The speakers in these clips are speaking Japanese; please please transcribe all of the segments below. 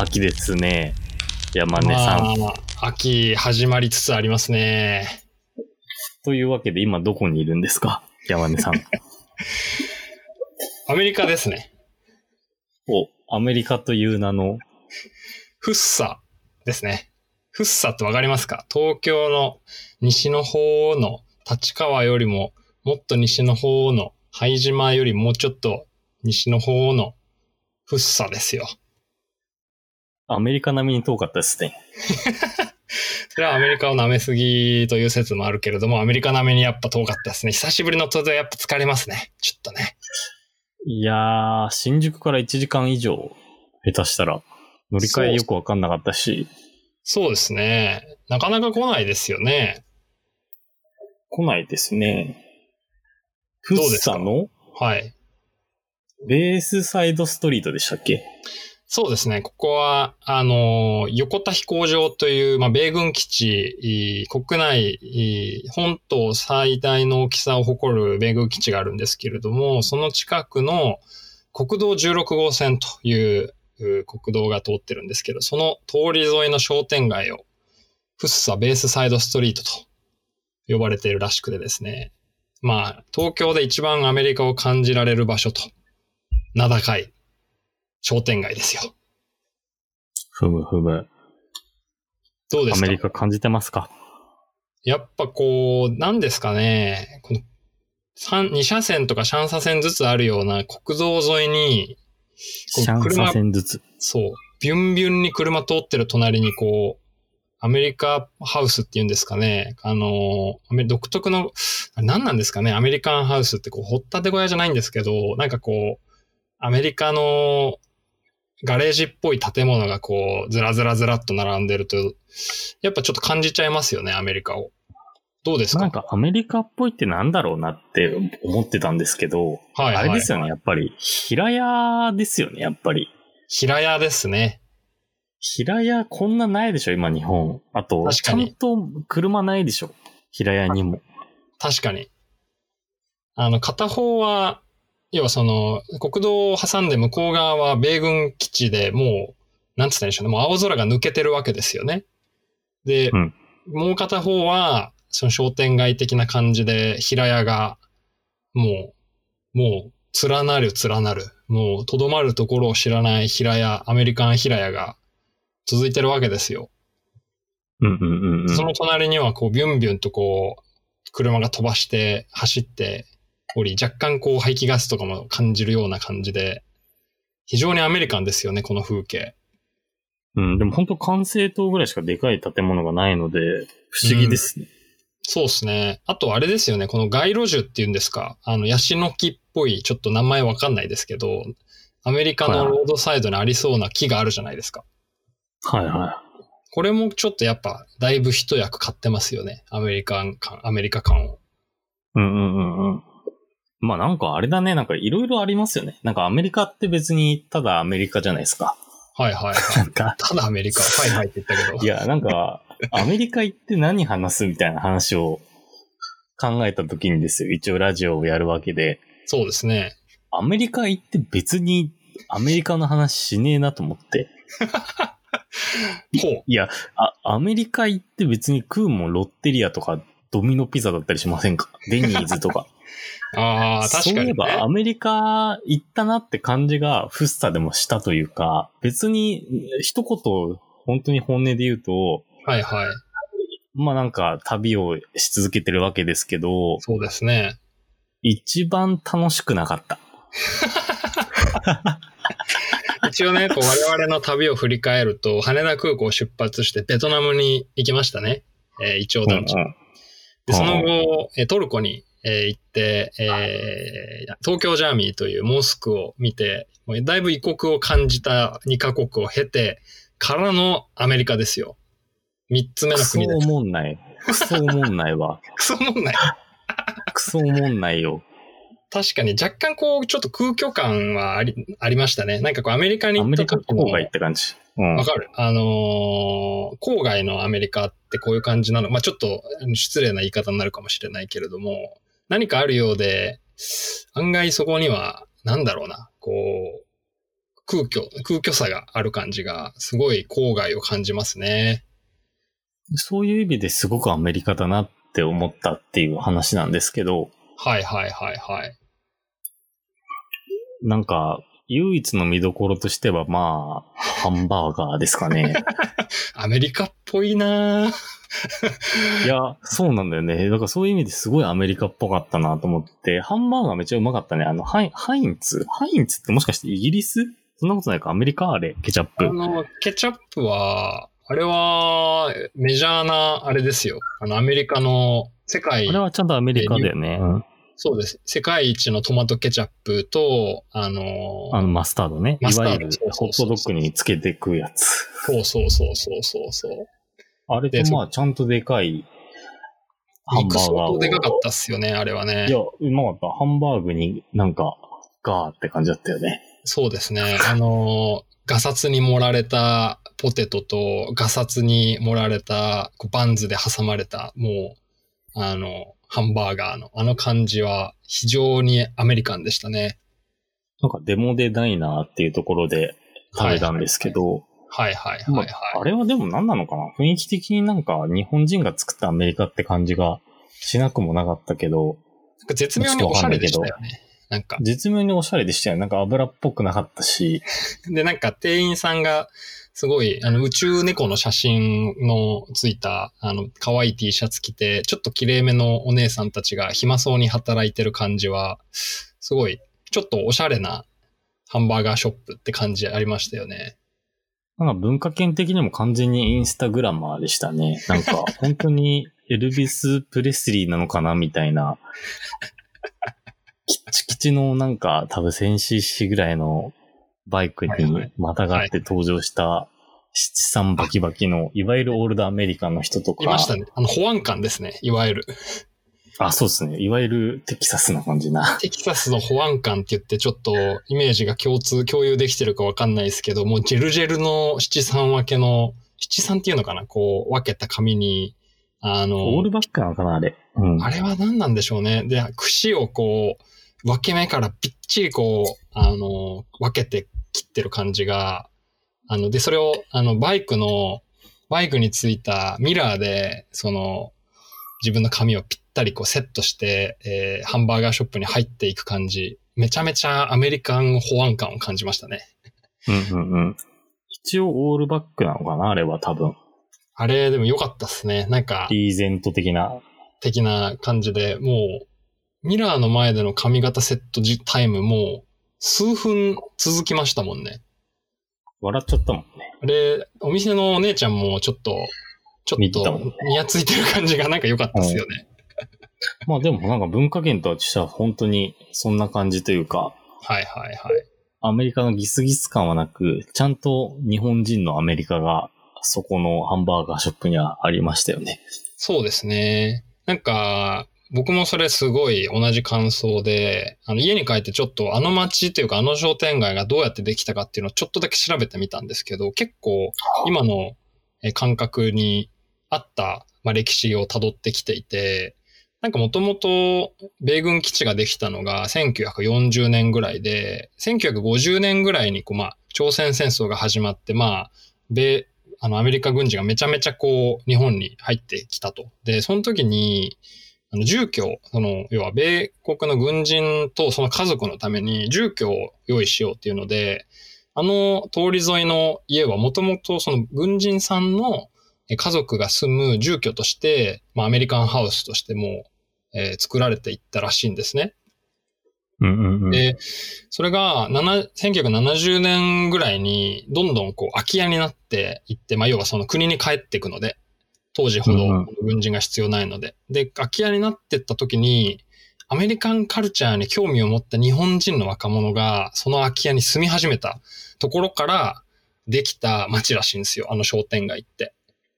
秋ですね。山根さん。まあ、秋始まりつつありますね。というわけで今どこにいるんですか？山根さん。アメリカですね。お、アメリカという名の、フッサですね。フッサってわかりますか？東京の西の方の立川よりももっと西の方の拝島よりもうちょっと西の方のフッサですよ。アメリカ並みに遠かったですね。それはアメリカを舐めすぎという説もあるけれども、アメリカ並みにやっぱ遠かったですね。久しぶりの登場やっぱ疲れますね。ちょっとね。いやー、新宿から1時間以上、下手したら、乗り換えよくわかんなかったし、そうですね。なかなか来ないですよね。来ないですね。フッどうですか？サのはい。ベースサイドストリートでしたっけ？そうですね。ここは、あの、横田飛行場という、まあ、米軍基地、国内、本島最大の大きさを誇る米軍基地があるんですけれども、その近くの国道16号線というう国道が通ってるんですけど、その通り沿いの商店街を、フッサベースサイドストリートと呼ばれているらしくてですね。まあ、東京で一番アメリカを感じられる場所と、名高い商店街ですよ。ふむふむ。アどうですか？メリカ感じてますか？やっぱこう、なんですかね、この三2車線とか3車線ずつあるような国道沿いに、こうシャン車サ線ずつ。そう、ビュンビュンに車通ってる隣にこう、アメリカハウスっていうんですかね。あの、アメ独特の、何なんですかね。アメリカンハウスってこう、掘ったて小屋じゃないんですけど、なんかこう、アメリカのガレージっぽい建物がこう、ずらずらずらっと並んでると、やっぱちょっと感じちゃいますよね、アメリカを。どうですか？なんかアメリカっぽいってなんだろうなって思ってたんですけど、はいはいあれですよね、やっぱり。平屋ですよね、やっぱり。平屋ですね。平屋こんなないでしょ、今日本。あと、ちゃんと車ないでしょ。平屋にも。確かに。あの、片方は、要はその、国道を挟んで向こう側は米軍基地でもう、なんつったんでしょうね。もう青空が抜けてるわけですよね。で、うんもう片方は、その商店街的な感じで、平屋が、もう、もう、連なる連なる。もう、とどまるところを知らない平屋、アメリカン平屋が続いてるわけですよ。うんうんうんうん。その隣にはこうビュンビュンとこう車が飛ばして走っており、若干こう排気ガスとかも感じるような感じで、非常にアメリカンですよね、この風景。うん、でも本当管制塔ぐらいしかでかい建物がないので、不思議ですね。そうですね。あとあれですよね、この街路樹っていうんですか、あの、ヤシの木っぽい、ちょっと名前わかんないですけど、アメリカのロードサイドにありそうな木があるじゃないですか。はいはこれもちょっとやっぱ、だいぶ一役買ってますよね。アメリカン感、アメリカ感を。い。うんうんうんうん。まあなんかあれだね、なんかいろいろありますよね。なんかアメリカって別にただアメリカじゃないですか。はいはいはい。なんか、ただアメリカ。はいはいって言ったけど。いや、なんか、アメリカ行って何話すみたいな話を考えた時にですよ。一応ラジオをやるわけで、そうですね。アメリカ行って別にアメリカの話しねえなと思って。ほう。いや、あ、アメリカ行って別に食うもんロッテリアとかドミノピザだったりしませんか？デニーズとか。ああ、確かに、ね。そういえばアメリカ行ったなって感じがフッサでもしたというか、別に一言本当に本音で言うと、はいはい。まあなんか旅をし続けてるわけですけど、そうですね。一番楽しくなかった。一応ね、こう我々の旅を振り返ると、羽田空港を出発してベトナムに行きましたね。えー、イチョウ団地。で、その後、えートルコに、えー行って、えー東京ジャーミーというモスクを見て、もうだいぶ異国を感じた2カ国を経て、からのアメリカですよ。3つ目のクソ国です。おもんない。クソおもんないわ。クソもんない。クソおもんないよ。確かに若干こう、ちょっと空虚感はあり、ありましたね。なんかこうアメリカにアメ行った時のリカ郊外って感じ。うん。わかる。あのー郊外のアメリカってこういう感じなの。まあちょっと失礼な言い方になるかもしれないけれども、何かあるようで、案外そこには、なんだろうな、こう、空虚、空虚さがある感じが、すごい郊外を感じますね。そういう意味ですごくアメリカだなって思ったっていう話なんですけど、はいはいはいはい。なんか、唯一の見どころとしては、まあ、ハンバーガーですかね。アメリカっぽいなぁいや、そうなんだよね。だからそういう意味ですごいアメリカっぽかったなと思って、ハンバーガーめっちゃうまかったね。あの、ハイハインツ？ハインツってもしかしてイギリス？そんなことないか？アメリカあれ？ケチャップ。あの、ケチャップは、あれは、メジャーな、あれですよ。あの、アメリカの世界あれ、はちゃんとアメリカだよね。うん。そうです。世界一のトマトケチャップと、あの、あの、マスタードね。いマスタードわゆるホットドッグにつけて食うやつ。そうそうそうそうそうそう。あれでとまあ、ちゃんとでかいハン肉バーガーを。相当でかかったっすよね、あれはねいや、。うまかった。ハンバーグになんか、ガーって感じだったよね。そうですね。あの、ガサツに盛られたポテトと、ガサツに盛られたこうバンズで挟まれた、もう、あの、ハンバーガーのあの感じは非常にアメリカンでしたね。なんかデモデダイナーっていうところで食べたんですけど、はいはいまはいはい。ああれはでも何なのかな？雰囲気的になんか日本人が作ったアメリカって感じがしなくもなかったけど、なんか絶妙におしゃれでしたよね。なんか。絶妙におしゃれでしたよ。なんか油っぽくなかったし、で、なんか店員さんが、すごい、あの、宇宙猫の写真のついた、あの、可愛い T シャツ着て、ちょっと綺麗めのお姉さんたちが暇そうに働いてる感じは、すごい、ちょっとおしゃれなハンバーガーショップって感じありましたよね。なんか文化圏的にも完全にインスタグラマーでしたね。なんか 本当にエルビス・プレスリーなのかなみたいな。キッチキチのなんか多分 1000cc ぐらいのバイクにまたがって登場した七三バキバキの、いわゆるオールドアメリカンの人とか。いましたね。あの、保安官ですね。いわゆる。あ、そうですね。いわゆるテキサスな感じな。テキサスの保安官って言ってちょっとイメージが共通、共有できてるかわかんないですけど、もうジェルジェルの七三分けの、七三っていうのかな？こう分けた紙に、あの、オールバックなのかなあれ？うん。あれは何なんでしょうね。で、串をこう、分け目からぴっちりこう、あの、分けて切ってる感じが、あの、で、それを、あの、バイクの、バイクについたミラーで、その、自分の髪をぴったりこうセットして、えーハンバーガーショップに入っていく感じ。めちゃめちゃアメリカン保安官を感じましたね。うんうんうん。一応オールバックなのかなあれは多分。あれ、でも良かったっすね。なんか、リーゼント的な。的な感じで、もう、ミラーの前での髪型セットじタイムもう、数分続きましたもんね。笑っちゃったもんね。あれ、お店のお姉ちゃんもちょっと、ちょっと見てたもん、にやついてる感じがなんか良かったですよね。まあでもなんか文化圏とはしては本当にそんな感じというか、はいはいはい。アメリカのギスギス感はなく、ちゃんと日本人のアメリカがそこのハンバーガーショップにはありましたよね。そうですね。なんか、僕もそれすごい同じ感想で、あの家に帰ってちょっとあの街というかあの商店街がどうやってできたかっていうのをちょっとだけ調べてみたんですけど、結構今のえ感覚に合った、まあ、歴史を辿ってきていて、なんかもともと米軍基地ができたのが1940年ぐらいで、1950年ぐらいにこう、まあ、朝鮮戦争が始まって、まあ、米、あの、アメリカ軍人がめちゃめちゃこう、日本に入ってきたと。で、その時に、あの、住居、その、要は米国の軍人とその家族のために住居を用意しようっていうので、あの通り沿いの家はもともとその軍人さんの家族が住む住居として、まあ、アメリカンハウスとしても、えー作られていったらしいんですね。うんうんうん。で、それが7 1970年ぐらいにどんどんこう空き家になっていって、まあ要はその国に帰っていくので、当時ほどうんうん軍人が必要ないので。で、空き家になっていった時に、アメリカンカルチャーに興味を持った日本人の若者がその空き家に住み始めたところからできた街らしいんですよ、あの商店街って。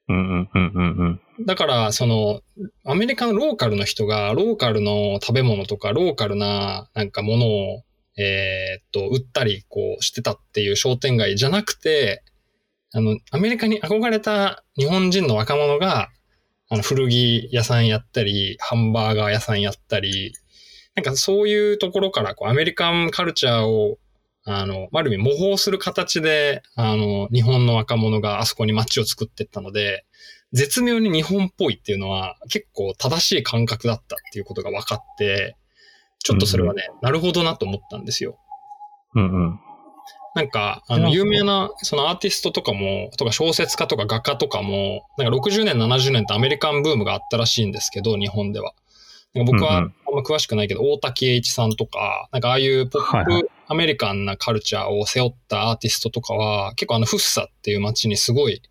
うんうんうんうんうん。だから、その、アメリカのローカルの人が、ローカルの食べ物とか、ローカルな、なんかものを、えーっと、売ったり、こう、してたっていう商店街じゃなくて、あの、アメリカに憧れた日本人の若者が、あの、古着屋さんやったり、ハンバーガー屋さんやったり、なんかそういうところから、こう、アメリカンカルチャーを、あの、ある意味模倣する形で、あの、日本の若者があそこに街を作っていったので、絶妙に日本っぽいっていうのは結構正しい感覚だったっていうことが分かって、ちょっとそれはね、なるほどなと思ったんですよ。うんうん。なんか、あの、有名な、そのアーティストとかも、とか小説家とか画家とかも、なんか60年、70年ってアメリカンブームがあったらしいんですけど、日本では。なんか僕はあうんま詳しくないけど、大滝栄一さんとか、なんかああいうポップアメリカンなカルチャーを背負ったアーティストとかは、結構あのフッサっていう街にすごい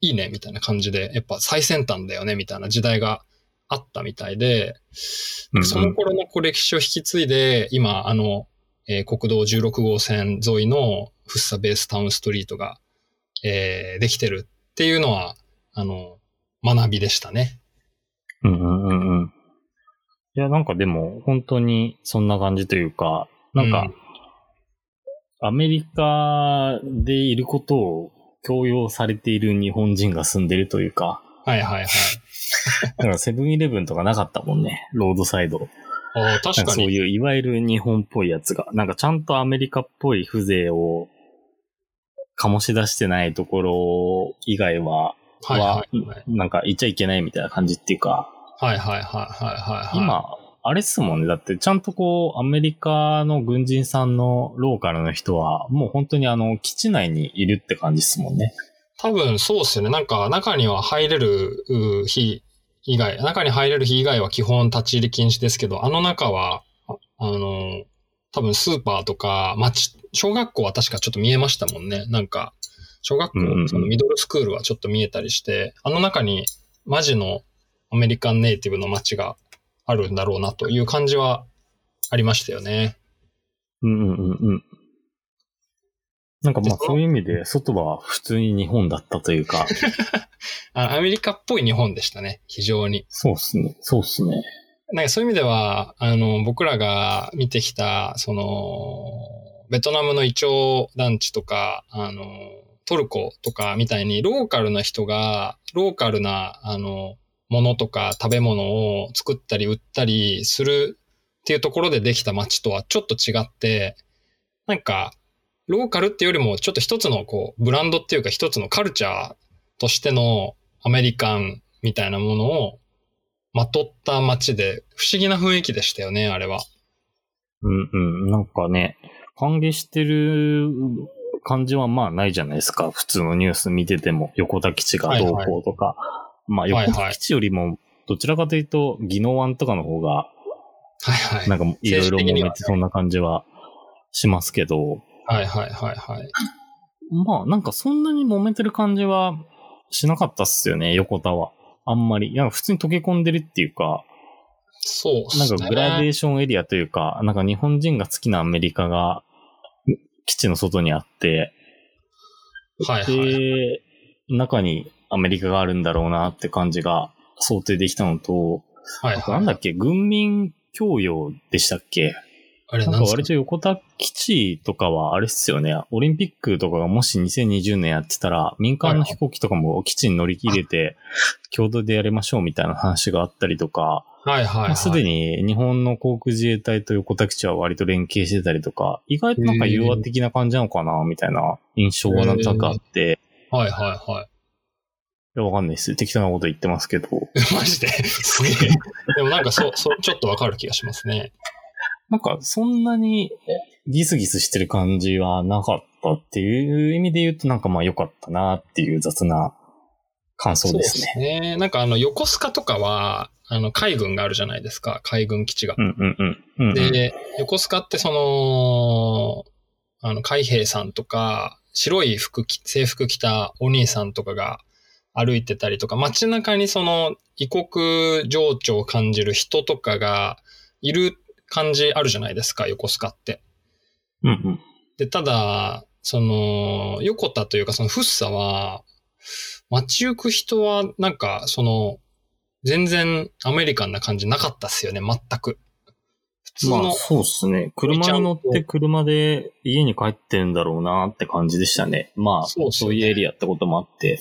いいねみたいな感じで、やっぱ最先端だよねみたいな時代があったみたいで、その頃のこう歴史を引き継いで、今、あの、えー国道16号線沿いのフッサベースタウンストリートが、えーできてるっていうのは、あの、学びでしたね。うんうんうんうん。いや、なんかでも、本当にそんな感じというか、なんか、うんアメリカでいることを強要されている日本人が住んでるというか、はいはいはい。だからセブンイレブンとかなかったもんね、ロードサイド。あーなん確かに。かそういういわゆる日本っぽいやつが、なんかちゃんとアメリカっぽい風情を醸し出してないところ以外は、はいはいはい。なんか言っちゃいけないみたいな感じっていうか、はいはいはいはいはいはい。今、あれっすもんね。だって、ちゃんとこう、アメリカの軍人さんのローカルの人は、もう本当にあの、基地内にいるって感じっすもんね。多分そうっすよね。なんか中には入れるう日以外、中に入れる日以外は基本立ち入り禁止ですけど、あの中は、ああの、多分スーパーとか、町、小学校は確かちょっと見えましたもんね。なんか、小学校、そのミドルスクールはちょっと見えたりして、あの中にマジのアメリカンネイティブの街があるんだろうなという感じはありましたよね。うんうんうんうん。なんかまあそういう意味で、外は普通に日本だったというか、あアメリカっぽい日本でしたね。非常に。そうっすね。そうっすね。なんかそういう意味では、あの、僕らが見てきた、その、ベトナムのイチョウ団地とか、あの、トルコとかみたいに、ローカルな人が、ローカルな、あの、ものとか食べ物を作ったり売ったりするっていうところでできた街とはちょっと違って、なんか、ローカルっていうよりも、ちょっと一つのこう、ブランドっていうか一つのカルチャーとしてのアメリカンみたいなものをまとった街で、不思議な雰囲気でしたよね、あれは。うんうん。なんかね、歓迎してる感じはまあないじゃないですか。普通のニュース見てても、横田基地がどうこうとか。まあ横田基地よりも、どちらかというと、宜野湾とかの方が、はいはい。なんかいろいろ揉めてそんな感じはしますけど、はいはいはいはい。まあなんかそんなに揉めてる感じはしなかったっすよね、横田は。あんまり。なんか普通に溶け込んでるっていうか、そうね。なんかグラデーションエリアというか、なんか日本人が好きなアメリカが基地の外にあって、はいはい。で、中にアメリカがあるんだろうなって感じが想定できたのと、はいは。あとないんだっけ、軍民共用でしたっけ？あれなんですかなんか？割と横田基地とかはあれっすよね。オリンピックとかがもし2020年やってたら、民間の飛行機とかも基地に乗り切れて、共同でやりましょうみたいな話があったりとか、はいはいはい。すでに日本の航空自衛隊と横田基地は割と連携してたりとか、意外となんか融和的な感じなのかなみたいな印象がなんとなくあって、はいはいはい。いやわかんないです。適当なこと言ってますけど。マジで、すげえ。でもなんかそう、そう、ちょっとわかる気がしますね。なんかそんなにギスギスしてる感じはなかったっていう意味で言うとなんかまあ良かったなっていう雑な感想ですね。ね。ねなんかあの、横須賀とかは、あの、海軍があるじゃないですか。海軍基地が。うんうんうん。うんうん、で、横須賀ってその、あの、海兵さんとか、白い服着、制服着たお兄さんとかが歩いてたりとか、街中にその異国情緒を感じる人とかがいる感じあるじゃないですか、横須賀って。うんうん。で、ただ、その、横田というかそのフッサは、街行く人はなんかその、全然アメリカンな感じなかったっすよね、全く。普通の、まあそうっすね。車に乗って車で家に帰ってるんだろうなって感じでしたね。まあそうねそういうエリアってこともあって。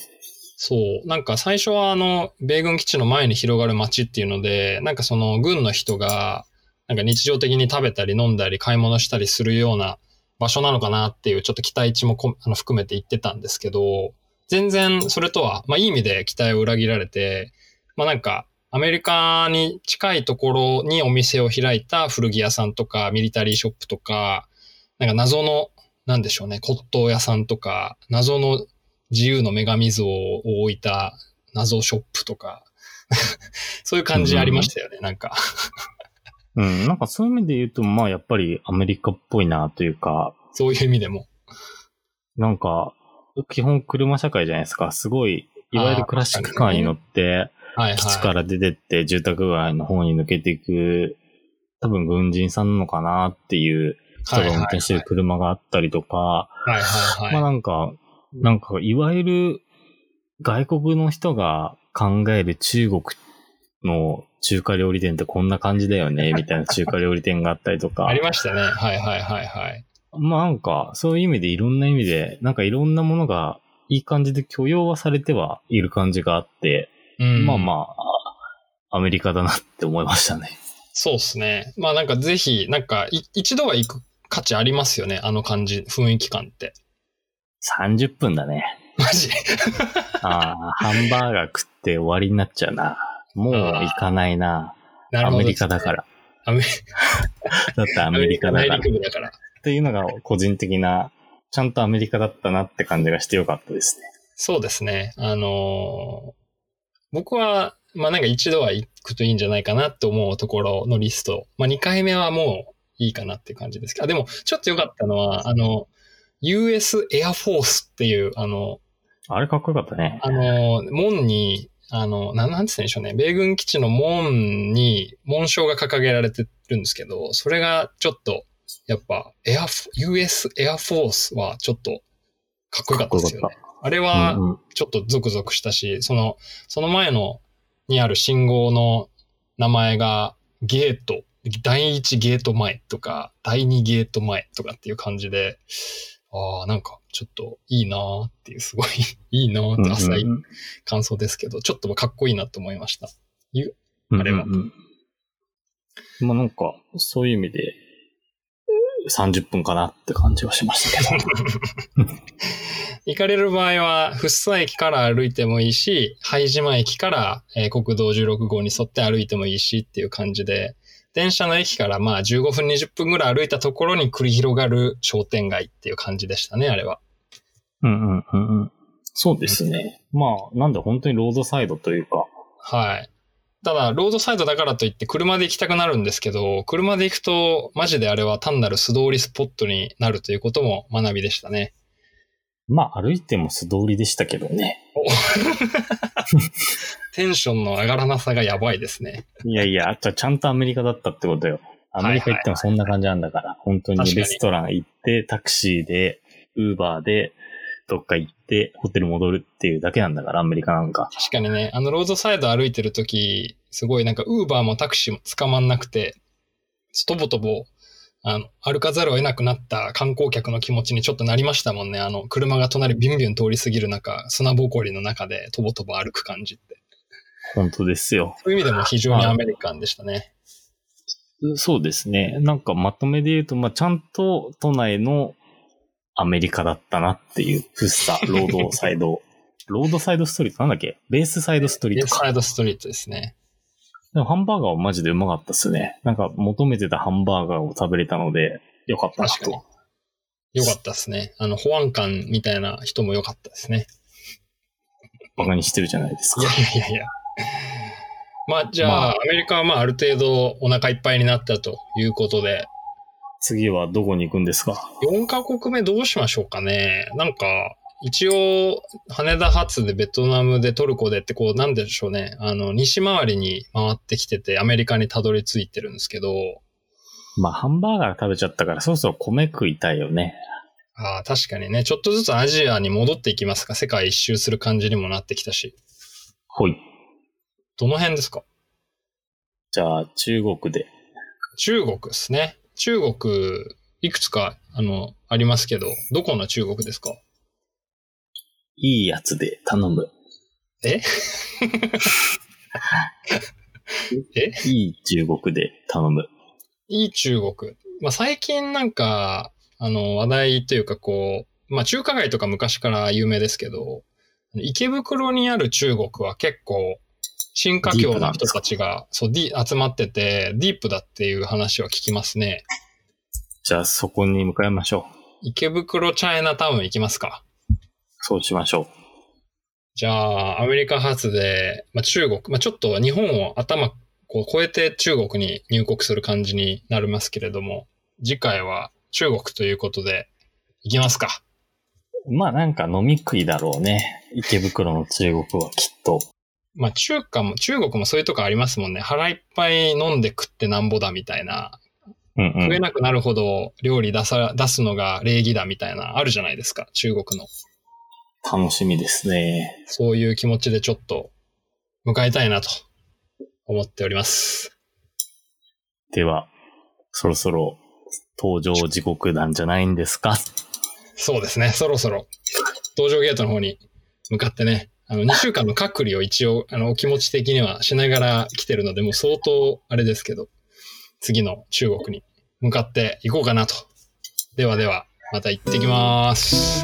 そう。なんか最初はあの、米軍基地の前に広がる街っていうので、なんかその軍の人が、なんか日常的に食べたり飲んだり買い物したりするような場所なのかなっていうちょっと期待値もあの含めて言ってたんですけど、全然それとは、まあいい意味で期待を裏切られて、まあなんか、アメリカに近いところにお店を開いた古着屋さんとか、ミリタリーショップとか、なんか謎の、なんでしょうね、骨董屋さんとか、謎の自由の女神像を置いた謎ショップとか、そういう感じありましたよね、なんか。うん、なんかそういう意味で言うと、まあやっぱりアメリカっぽいなというか、そういう意味でも。なんか、基本車社会じゃないですか。すごい、いわゆるクラシックカーに乗って、はいはい。基地から出てって住宅街の方に抜けていく、多分軍人さんなのかなっていう人が運転してる車があったりとか、はいはいはい。まあなんか、なんか、いわゆる外国の人が考える中国の中華料理店ってこんな感じだよね、みたいな中華料理店があったりとかあ。りましたね。はいはいはいはい。まあなんか、そういう意味でいろんな意味で、なんかいろんなものがいい感じで許容はされてはいる感じがあって、うん、まあまあ、アメリカだなって思いましたね。そうですね。まあなんかぜひ、なんかい一度は行く価値ありますよね。あの感じ、雰囲気感って。30分だね。マジ？ああ、ハンバーガー食って終わりになっちゃうな。もう行かないな。なるほど、アメリカだから。。アメ だってアメリカだから。内陸部だから。っていうのが個人的な、ちゃんとアメリカだったなって感じがしてよかったですね。そうですね。あのー僕は、まあなんか一度は行くといいんじゃないかなって思うところのリスト。まあ2回目はもういいかなって感じですけど、あでもちょっと良かったのは、あの、US Air Force っていう、あの、あれかっこよかったね。あの、門に、あの、なんなんて言うんでしょうね。米軍基地の門に紋章が掲げられてるんですけど、それがちょっと、やっぱ、エアフ、US Air Force はちょっとかっこよかったですよね。あれはうんうんちょっとゾクゾクしたし、その、その前のにある信号の名前がゲート、第一ゲート前とか、第二ゲート前とかっていう感じで、ああ、なんかちょっといいなーっていう、すごい いいなーって浅いうんうん感想ですけど、ちょっとかっこいいなと思いました。うんあれはうんうんまあなんか、そういう意味で、30分かなって感じはしましたけど。行かれる場合は、福生駅から歩いてもいいし、拝島駅から、えー国道16号に沿って歩いてもいいしっていう感じで、電車の駅からまあ15分20分ぐらい歩いたところに繰り広がる商店街っていう感じでしたね、あれは。うんうんうんうん。そうですね。まあ、なんで本当にロードサイドというか、はい。ただ、ロードサイドだからといって車で行きたくなるんですけど、車で行くと、マジであれは単なる素通りスポットになるということも学びでしたね。まあ歩いても素通りでしたけどね。テンションの上がらなさがやばいですね。いやいや、あちゃんとアメリカだったってことよ。アメリカ行ってもそんな感じなんだから、本当にレストラン行って、タクシーで、ウーバーで、どっか行って、ホテル戻るっていうだけなんだから、アメリカなんか。確かにね、あのロードサイド歩いてるとき、すごいなんかウーバーもタクシーも捕まんなくて、とぼとぼ、あの、歩かざるを得なくなった観光客の気持ちにちょっとなりましたもんね。あの、車が隣ビュンビュン通り過ぎる中、砂ぼこりの中でとぼとぼ歩く感じって。本当ですよ。そういう意味でも非常にアメリカンでしたね。そうですね。なんかまとめで言うと、まあ、ちゃんと都内のアメリカだったなっていう、フッサ、ロードサイド、ロードサイドストリートなんだっけ？ベースサイドストリーレトか。サイドストリートですね。でもハンバーガーはマジでうまかったっすね。なんか求めてたハンバーガーを食べれたので、よかったな確かにと。。よかったですね。あの、保安官みたいな人もよかったですね。バカにしてるじゃないですかいや。いやいやいや。まあ、じゃあ、まあアメリカはまあ、ある程度お腹いっぱいになったということで、次はどこに行くんですか？4カ国目どうしましょうかね。なんか、一応、羽田発でベトナムでトルコでって、こう、なんでしょうね。あの、西回りに回ってきてて、アメリカにたどり着いてるんですけど、まあ、ハンバーガー食べちゃったから、そろそろ米食いたいよね。ああ、確かにね、ちょっとずつアジアに戻っていきますか。世界一周する感じにもなってきたし。ほい。どの辺ですか？じゃあ、中国で。中国ですね。中国、いくつか、あの、ありますけど、どこの中国ですか？いいやつで頼む。え？え？いい中国で頼む。いい中国。まあ、最近なんか、あの、話題というかこう、まあ中華街とか昔から有名ですけど、池袋にある中国は結構、新華僑の人たちが、そう、ディ、集まってて、ディープだっていう話は聞きますね。じゃあそこに向かいましょう。池袋チャイナタウン行きますかそうしましょう。じゃあ、アメリカ発で、まあ、中国、まあ、ちょっと日本を頭こう超えて中国に入国する感じになりますけれども、次回は中国ということで、行きますか。まあなんか飲み食いだろうね。池袋の中国はきっと。まあ中華も、中国もそういうとこありますもんね。腹いっぱい飲んで食ってなんぼだみたいな。うんうん。食えなくなるほど料理出さ、出すのが礼儀だみたいな、あるじゃないですか。中国の。楽しみですね。そういう気持ちでちょっと迎えたいなと思っております。では、そろそろ登場時刻なんじゃないんですか？そうですね。そろそろ、登場ゲートの方に向かってね、あの、2週間の隔離を一応、あの、お気持ち的にはしながら来てるので、もう相当、あれですけど、次の中国に向かっていこうかなと。ではでは、また行ってきます。